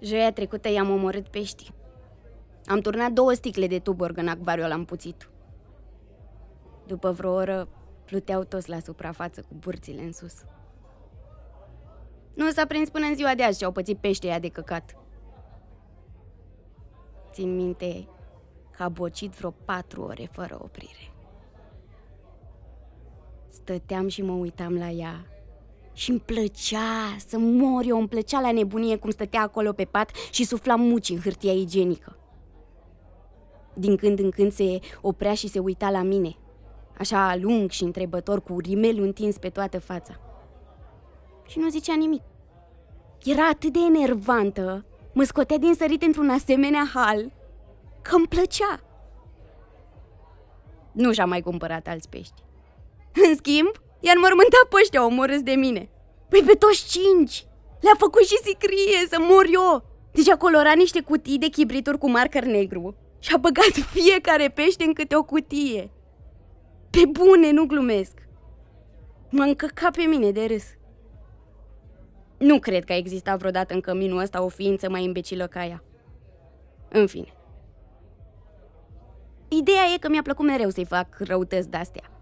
Joia trecută i-am omorât pești. Am turnat două sticle de tuborg în acvariu la împuțit. După vreo oră, pluteau toți la suprafață cu burțile în sus. Nu s-a prins până în ziua de azi și au pățit peștea de căcat. Țin minte că a bocit vreo patru ore fără oprire. Stăteam și mă uitam la ea și îmi plăcea să mor eu, îmi plăcea la nebunie cum stătea acolo pe pat și sufla muci în hârtia igienică. Din când în când se oprea și se uita la mine, așa lung și întrebător, cu rimelul întins pe toată fața. Și nu zicea nimic. Era atât de enervantă, mă scotea din sărit într-un asemenea hal, că îmi plăcea. Nu și-a mai cumpărat alți pești. În schimb, i-a înmormântat pe ăștia omorâți de mine. Păi pe toți cinci! Le-a făcut și sicrie să mor eu! Deci a colorat niște cutii de chibrituri cu marker negru și a băgat fiecare pește în câte o cutie. Pe bune, nu glumesc. M-a încăcat pe mine de râs. Nu cred că a existat vreodată în căminul ăsta o ființă mai imbecilă ca ea. În fine. Ideea e că mi-a plăcut mereu să-i fac răutăți de-astea.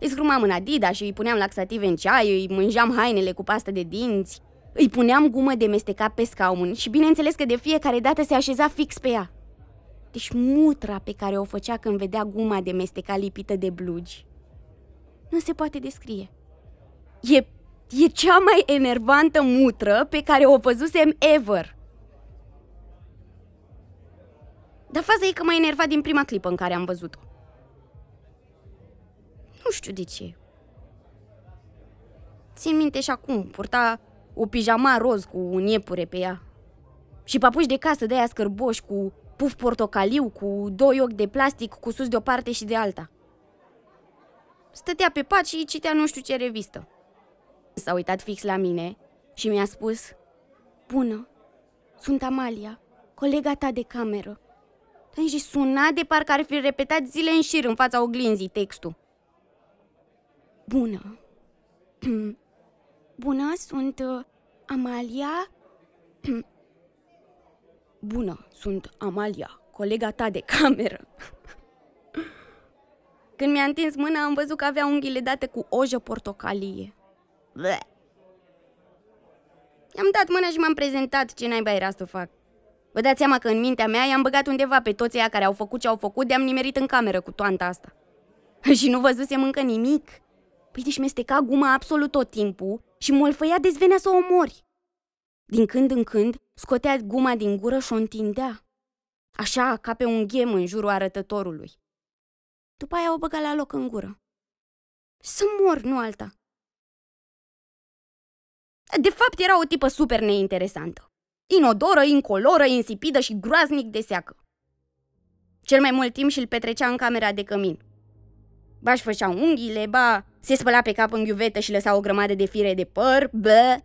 Îi scrumam în Adidas și îi puneam laxative în ceai, îi mânjam hainele cu pastă de dinți, îi puneam gumă de mestecat pe scaun și bineînțeles că de fiecare dată se așeza fix pe ea. Deci mutra pe care o făcea când vedea guma de mestecat lipită de blugi nu se poate descrie. E, e cea mai enervantă mutră pe care o văzusem ever. Dar faza e că m-a enervat din prima clipă în care am văzut-o. Nu știu de ce. Țin minte și acum, purta o pijama roz cu un iepure pe ea. Și papuși de casă de aia scârboși cu puf portocaliu, cu doi ochi de plastic cu sus de o parte și de alta. Stătea pe pat și citea nu știu ce revistă. S-a uitat fix la mine și mi-a spus Bună, sunt Amalia, colega ta de cameră. Și suna de parcă ar fi repetat zile în șir în fața oglinzii textul. Bună. Bună, sunt uh, Amalia. Bună, sunt Amalia, colega ta de cameră. Când mi-a întins mâna, am văzut că avea unghiile date cu ojă portocalie. Bleh. I-am dat mâna și m-am prezentat ce naiba era să fac. Vă dați seama că în mintea mea i-am băgat undeva pe toți ăia care au făcut ce au făcut de-am nimerit în cameră cu toanta asta. și nu văzusem încă nimic. Păi deci șmesteca guma absolut tot timpul și molfăia dezvenea să o omori. Din când în când scotea guma din gură și o întindea. Așa, ca pe un ghem în jurul arătătorului. După aia o băga la loc în gură. Să mor, nu alta. De fapt, era o tipă super neinteresantă. Inodoră, incoloră, insipidă și groaznic de seacă. Cel mai mult timp și-l petrecea în camera de cămin. Ba își făcea unghiile, ba se spăla pe cap în ghiuvetă și lăsa o grămadă de fire de păr, bă.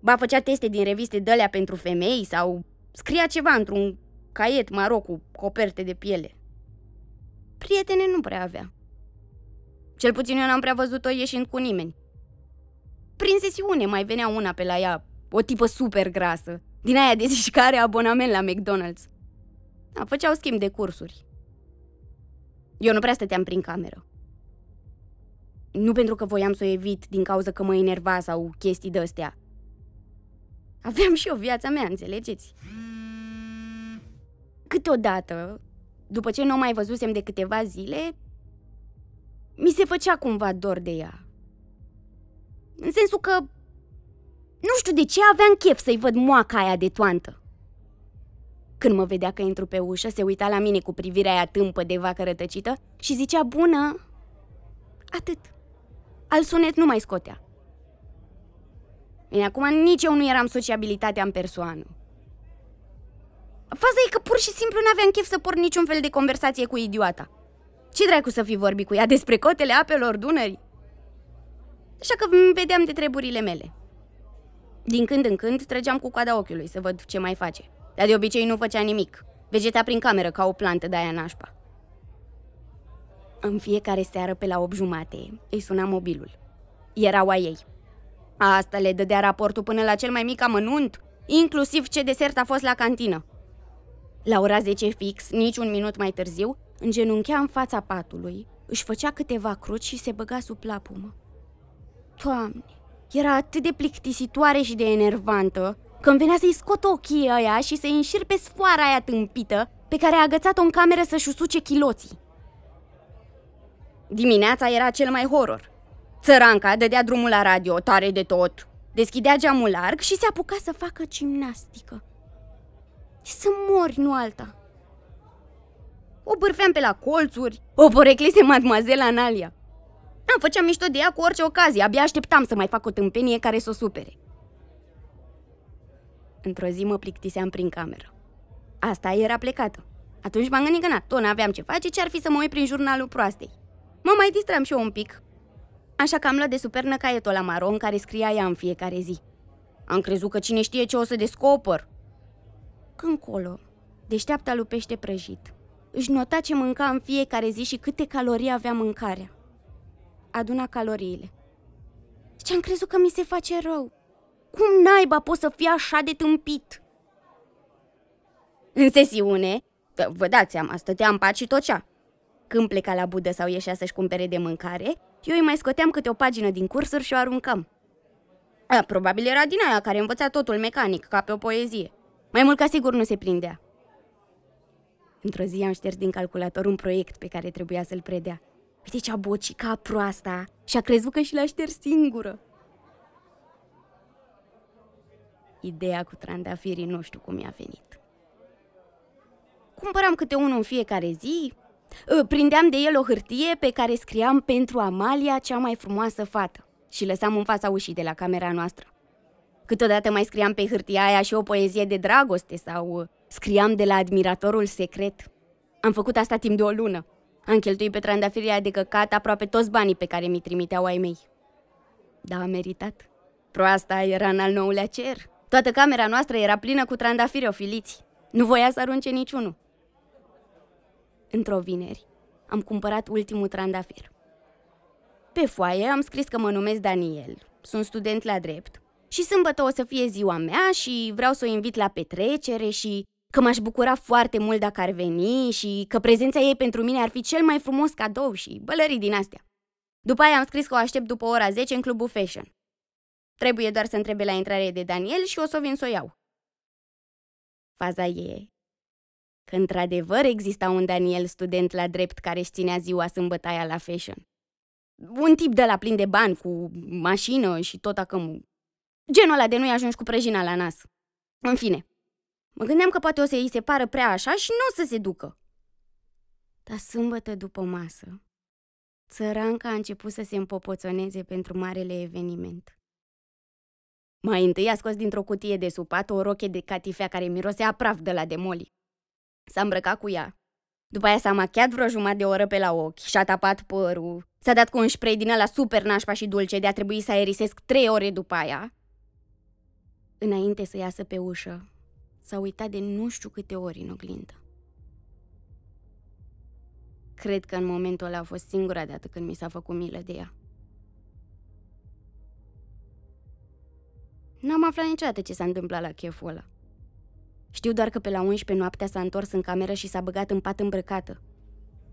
Ba făcea teste din reviste dălea pentru femei sau scria ceva într-un caiet maro cu coperte de piele. Prietene nu prea avea. Cel puțin eu n-am prea văzut-o ieșind cu nimeni. Prin sesiune mai venea una pe la ea, o tipă super grasă, din aia de zici care abonament la McDonald's. A, făceau schimb de cursuri. Eu nu prea stăteam prin cameră. Nu pentru că voiam să o evit din cauza că mă enerva sau chestii de-astea. Aveam și o viața mea, înțelegeți? Câteodată, după ce nu o mai văzusem de câteva zile, mi se făcea cumva dor de ea. În sensul că nu știu de ce aveam chef să-i văd moaca aia de toantă. Când mă vedea că intru pe ușă, se uita la mine cu privirea aia tâmpă de vacă rătăcită și zicea bună. Atât. Al sunet nu mai scotea. Bine, acum nici eu nu eram sociabilitatea în persoană. Faza e că pur și simplu n-aveam chef să port niciun fel de conversație cu idioata. Ce dracu să fi vorbit cu ea despre cotele apelor Dunării? Așa că vedeam de treburile mele. Din când în când trăgeam cu coada ochiului să văd ce mai face. Dar de obicei nu făcea nimic. Vegeta prin cameră ca o plantă de aia nașpa. În fiecare seară pe la 8 jumate îi suna mobilul. Erau a ei. Asta le dădea raportul până la cel mai mic amănunt, inclusiv ce desert a fost la cantină. La ora 10 fix, nici un minut mai târziu, îngenunchea în fața patului, își făcea câteva cruci și se băga sub plapumă. Doamne, era atât de plictisitoare și de enervantă că îmi venea să-i scot ochii aia și să-i înșir pe sfoara aia tâmpită pe care a agățat-o în cameră să-și usuce chiloții. Dimineața era cel mai horror. Țăranca dădea drumul la radio, tare de tot, deschidea geamul larg și se apuca să facă gimnastică. Să mori, nu alta. O bârfeam pe la colțuri, o poreclise mademoiselle Analia. Am făceam mișto de ea cu orice ocazie, abia așteptam să mai fac o tâmpenie care să o supere. Într-o zi mă plictiseam prin cameră. Asta era plecată. Atunci m-am gândit că na, tot n-aveam ce face, ce ar fi să mă uit prin jurnalul proastei. Mă mai distram și eu un pic. Așa că am luat de supernă caietul la maron care scria ea în fiecare zi. Am crezut că cine știe ce o să descoper. Când colo, deșteapta lui pește prăjit. Își nota ce mânca în fiecare zi și câte calorii avea mâncarea. Aduna caloriile. Și am crezut că mi se face rău. Cum naiba poți să fii așa de tâmpit? În sesiune, vă dați seama, stătea în pat și tocea. Când pleca la budă sau ieșea să-și cumpere de mâncare, eu îi mai scoteam câte o pagină din cursuri și o aruncam. A, probabil era din aia care învăța totul mecanic, ca pe o poezie. Mai mult ca sigur nu se prindea. Într-o zi am șters din calculator un proiect pe care trebuia să-l predea. Uite ce-a bocica proasta și a crezut că și l-a șters singură. Ideea cu trandafirii nu știu cum i-a venit. Cumpăram câte unul în fiecare zi, ă, prindeam de el o hârtie pe care scriam pentru Amalia, cea mai frumoasă fată, și lăsam în fața ușii de la camera noastră. Câteodată mai scriam pe hârtia aia și o poezie de dragoste sau scriam de la admiratorul secret. Am făcut asta timp de o lună. Am cheltuit pe trandafiria de căcat aproape toți banii pe care mi trimiteau ai mei. Da, a meritat. Proasta era în al nouălea cer. Toată camera noastră era plină cu trandafiri ofiliți. Nu voia să arunce niciunul. Într-o vineri, am cumpărat ultimul trandafir. Pe foaie am scris că mă numesc Daniel, sunt student la drept și sâmbătă o să fie ziua mea și vreau să o invit la petrecere și că m-aș bucura foarte mult dacă ar veni și că prezența ei pentru mine ar fi cel mai frumos cadou și bălării din astea. După aia am scris că o aștept după ora 10 în clubul Fashion. Trebuie doar să întrebe la intrare de Daniel și o să o vin să o iau. Faza e că într-adevăr exista un Daniel student la drept care își ținea ziua sâmbătaia la fashion. Un tip de la plin de bani, cu mașină și tot acum. Genul ăla de nu-i ajungi cu prăjina la nas. În fine, mă gândeam că poate o să îi se pară prea așa și nu o să se ducă. Dar sâmbătă după masă, țăranca a început să se împopoțoneze pentru marele eveniment. Mai întâi a scos dintr-o cutie de supat o roche de catifea care mirosea praf de la demoli. S-a îmbrăcat cu ea. După aia s-a machiat vreo jumătate de oră pe la ochi și-a tapat părul. S-a dat cu un spray din la super nașpa și dulce de a trebui să aerisesc trei ore după aia. Înainte să iasă pe ușă, s-a uitat de nu știu câte ori în oglindă. Cred că în momentul ăla a fost singura dată când mi s-a făcut milă de ea. N-am aflat niciodată ce s-a întâmplat la cheful ăla. Știu doar că pe la 11 noaptea s-a întors în cameră și s-a băgat în pat îmbrăcată.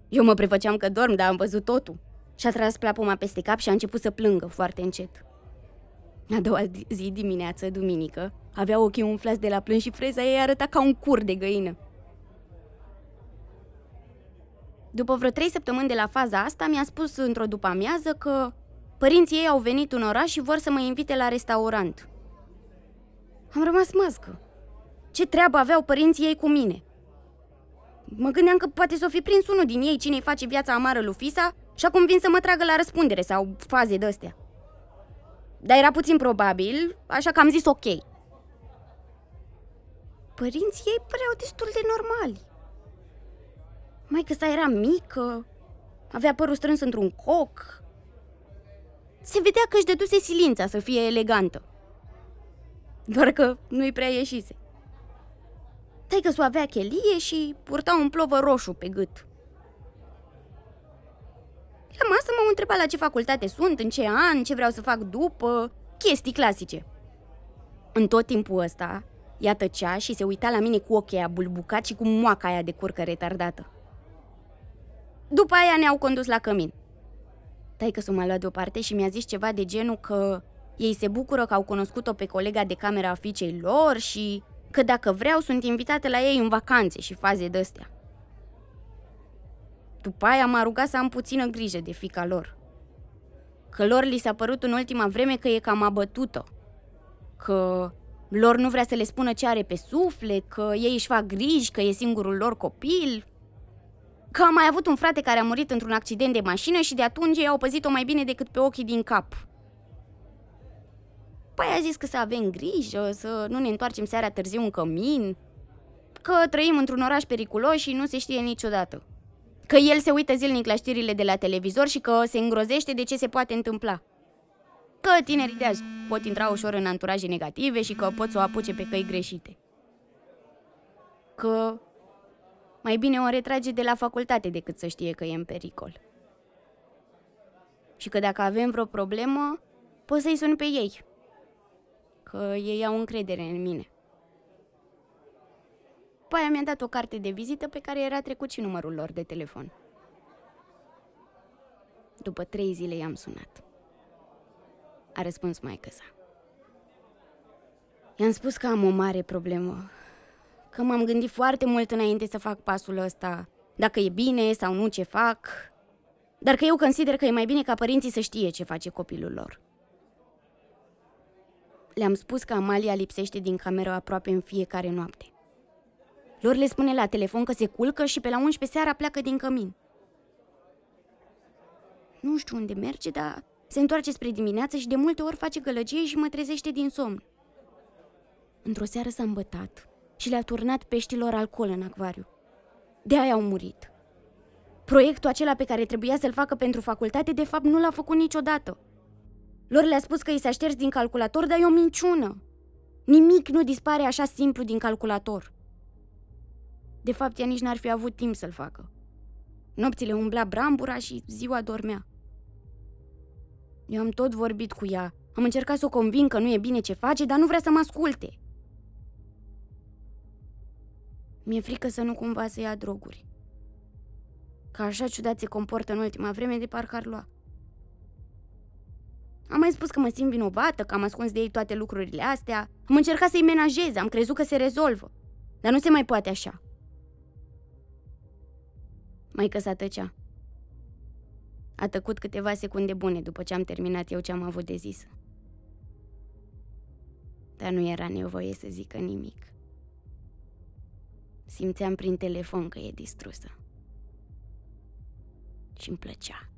Eu mă prefăceam că dorm, dar am văzut totul. Și-a tras plapuma peste cap și a început să plângă foarte încet. A doua zi dimineață, duminică, avea ochii umflați de la plâns și freza ei arăta ca un cur de găină. După vreo trei săptămâni de la faza asta, mi-a spus într-o după amiază că părinții ei au venit în oraș și vor să mă invite la restaurant. Am rămas mască. Ce treabă aveau părinții ei cu mine? Mă gândeam că poate să fi prins unul din ei cine-i face viața amară lui Fisa și acum vin să mă tragă la răspundere sau faze de-astea. Dar era puțin probabil, așa că am zis ok. Părinții ei păreau destul de normali. Mai că sa era mică, avea părul strâns într-un coc. Se vedea că își dăduse silința să fie elegantă. Doar că nu-i prea ieșise. Taică să avea chelie și purta un plovă roșu pe gât. La masă m-au întrebat la ce facultate sunt, în ce an, ce vreau să fac după, chestii clasice. În tot timpul ăsta, Ea tăcea și se uita la mine cu ochii aia bulbucat și cu moaca aia de curcă retardată. După aia ne-au condus la cămin. Taică s-o m-a luat deoparte și mi-a zis ceva de genul că ei se bucură că au cunoscut-o pe colega de camera a fiicei lor și că dacă vreau sunt invitate la ei în vacanțe și faze de-astea. După aia m-a rugat să am puțină grijă de fica lor. Că lor li s-a părut în ultima vreme că e cam abătută. Că lor nu vrea să le spună ce are pe suflet, că ei își fac griji, că e singurul lor copil. Că a mai avut un frate care a murit într-un accident de mașină și de atunci ei au păzit-o mai bine decât pe ochii din cap. Păi a zis că să avem grijă, să nu ne întoarcem seara târziu în cămin, că trăim într-un oraș periculos și nu se știe niciodată. Că el se uită zilnic la știrile de la televizor și că se îngrozește de ce se poate întâmpla. Că tinerii de azi pot intra ușor în anturaje negative și că pot să o apuce pe căi greșite. Că mai bine o retrage de la facultate decât să știe că e în pericol. Și că dacă avem vreo problemă, poți să-i sun pe ei, că ei au încredere în mine. Păi aia mi-a dat o carte de vizită pe care era trecut și numărul lor de telefon. După trei zile i-am sunat. A răspuns maică sa. I-am spus că am o mare problemă. Că m-am gândit foarte mult înainte să fac pasul ăsta. Dacă e bine sau nu ce fac. Dar că eu consider că e mai bine ca părinții să știe ce face copilul lor. Le-am spus că Amalia lipsește din cameră aproape în fiecare noapte. Lor le spune la telefon că se culcă și pe la 11 seara pleacă din cămin. Nu știu unde merge, dar se întoarce spre dimineață și de multe ori face gălăgie și mă trezește din somn. Într-o seară s-a îmbătat și le-a turnat peștilor alcool în acvariu. De aia au murit. Proiectul acela pe care trebuia să-l facă pentru facultate, de fapt, nu l-a făcut niciodată. Lor le-a spus că i s-a șters din calculator, dar e o minciună. Nimic nu dispare așa simplu din calculator. De fapt, ea nici n-ar fi avut timp să-l facă. Nopțile umbla brambura și ziua dormea. Eu am tot vorbit cu ea. Am încercat să o convin că nu e bine ce face, dar nu vrea să mă asculte. Mi-e frică să nu cumva să ia droguri. Că așa ciudat se comportă în ultima vreme de parcă ar lua. Am mai spus că mă simt vinovată, că am ascuns de ei toate lucrurile astea. Am încercat să-i menajez, am crezut că se rezolvă. Dar nu se mai poate așa. Mai că s-a tăcea. A tăcut câteva secunde bune după ce am terminat eu ce am avut de zis. Dar nu era nevoie să zică nimic. Simțeam prin telefon că e distrusă. Și îmi plăcea.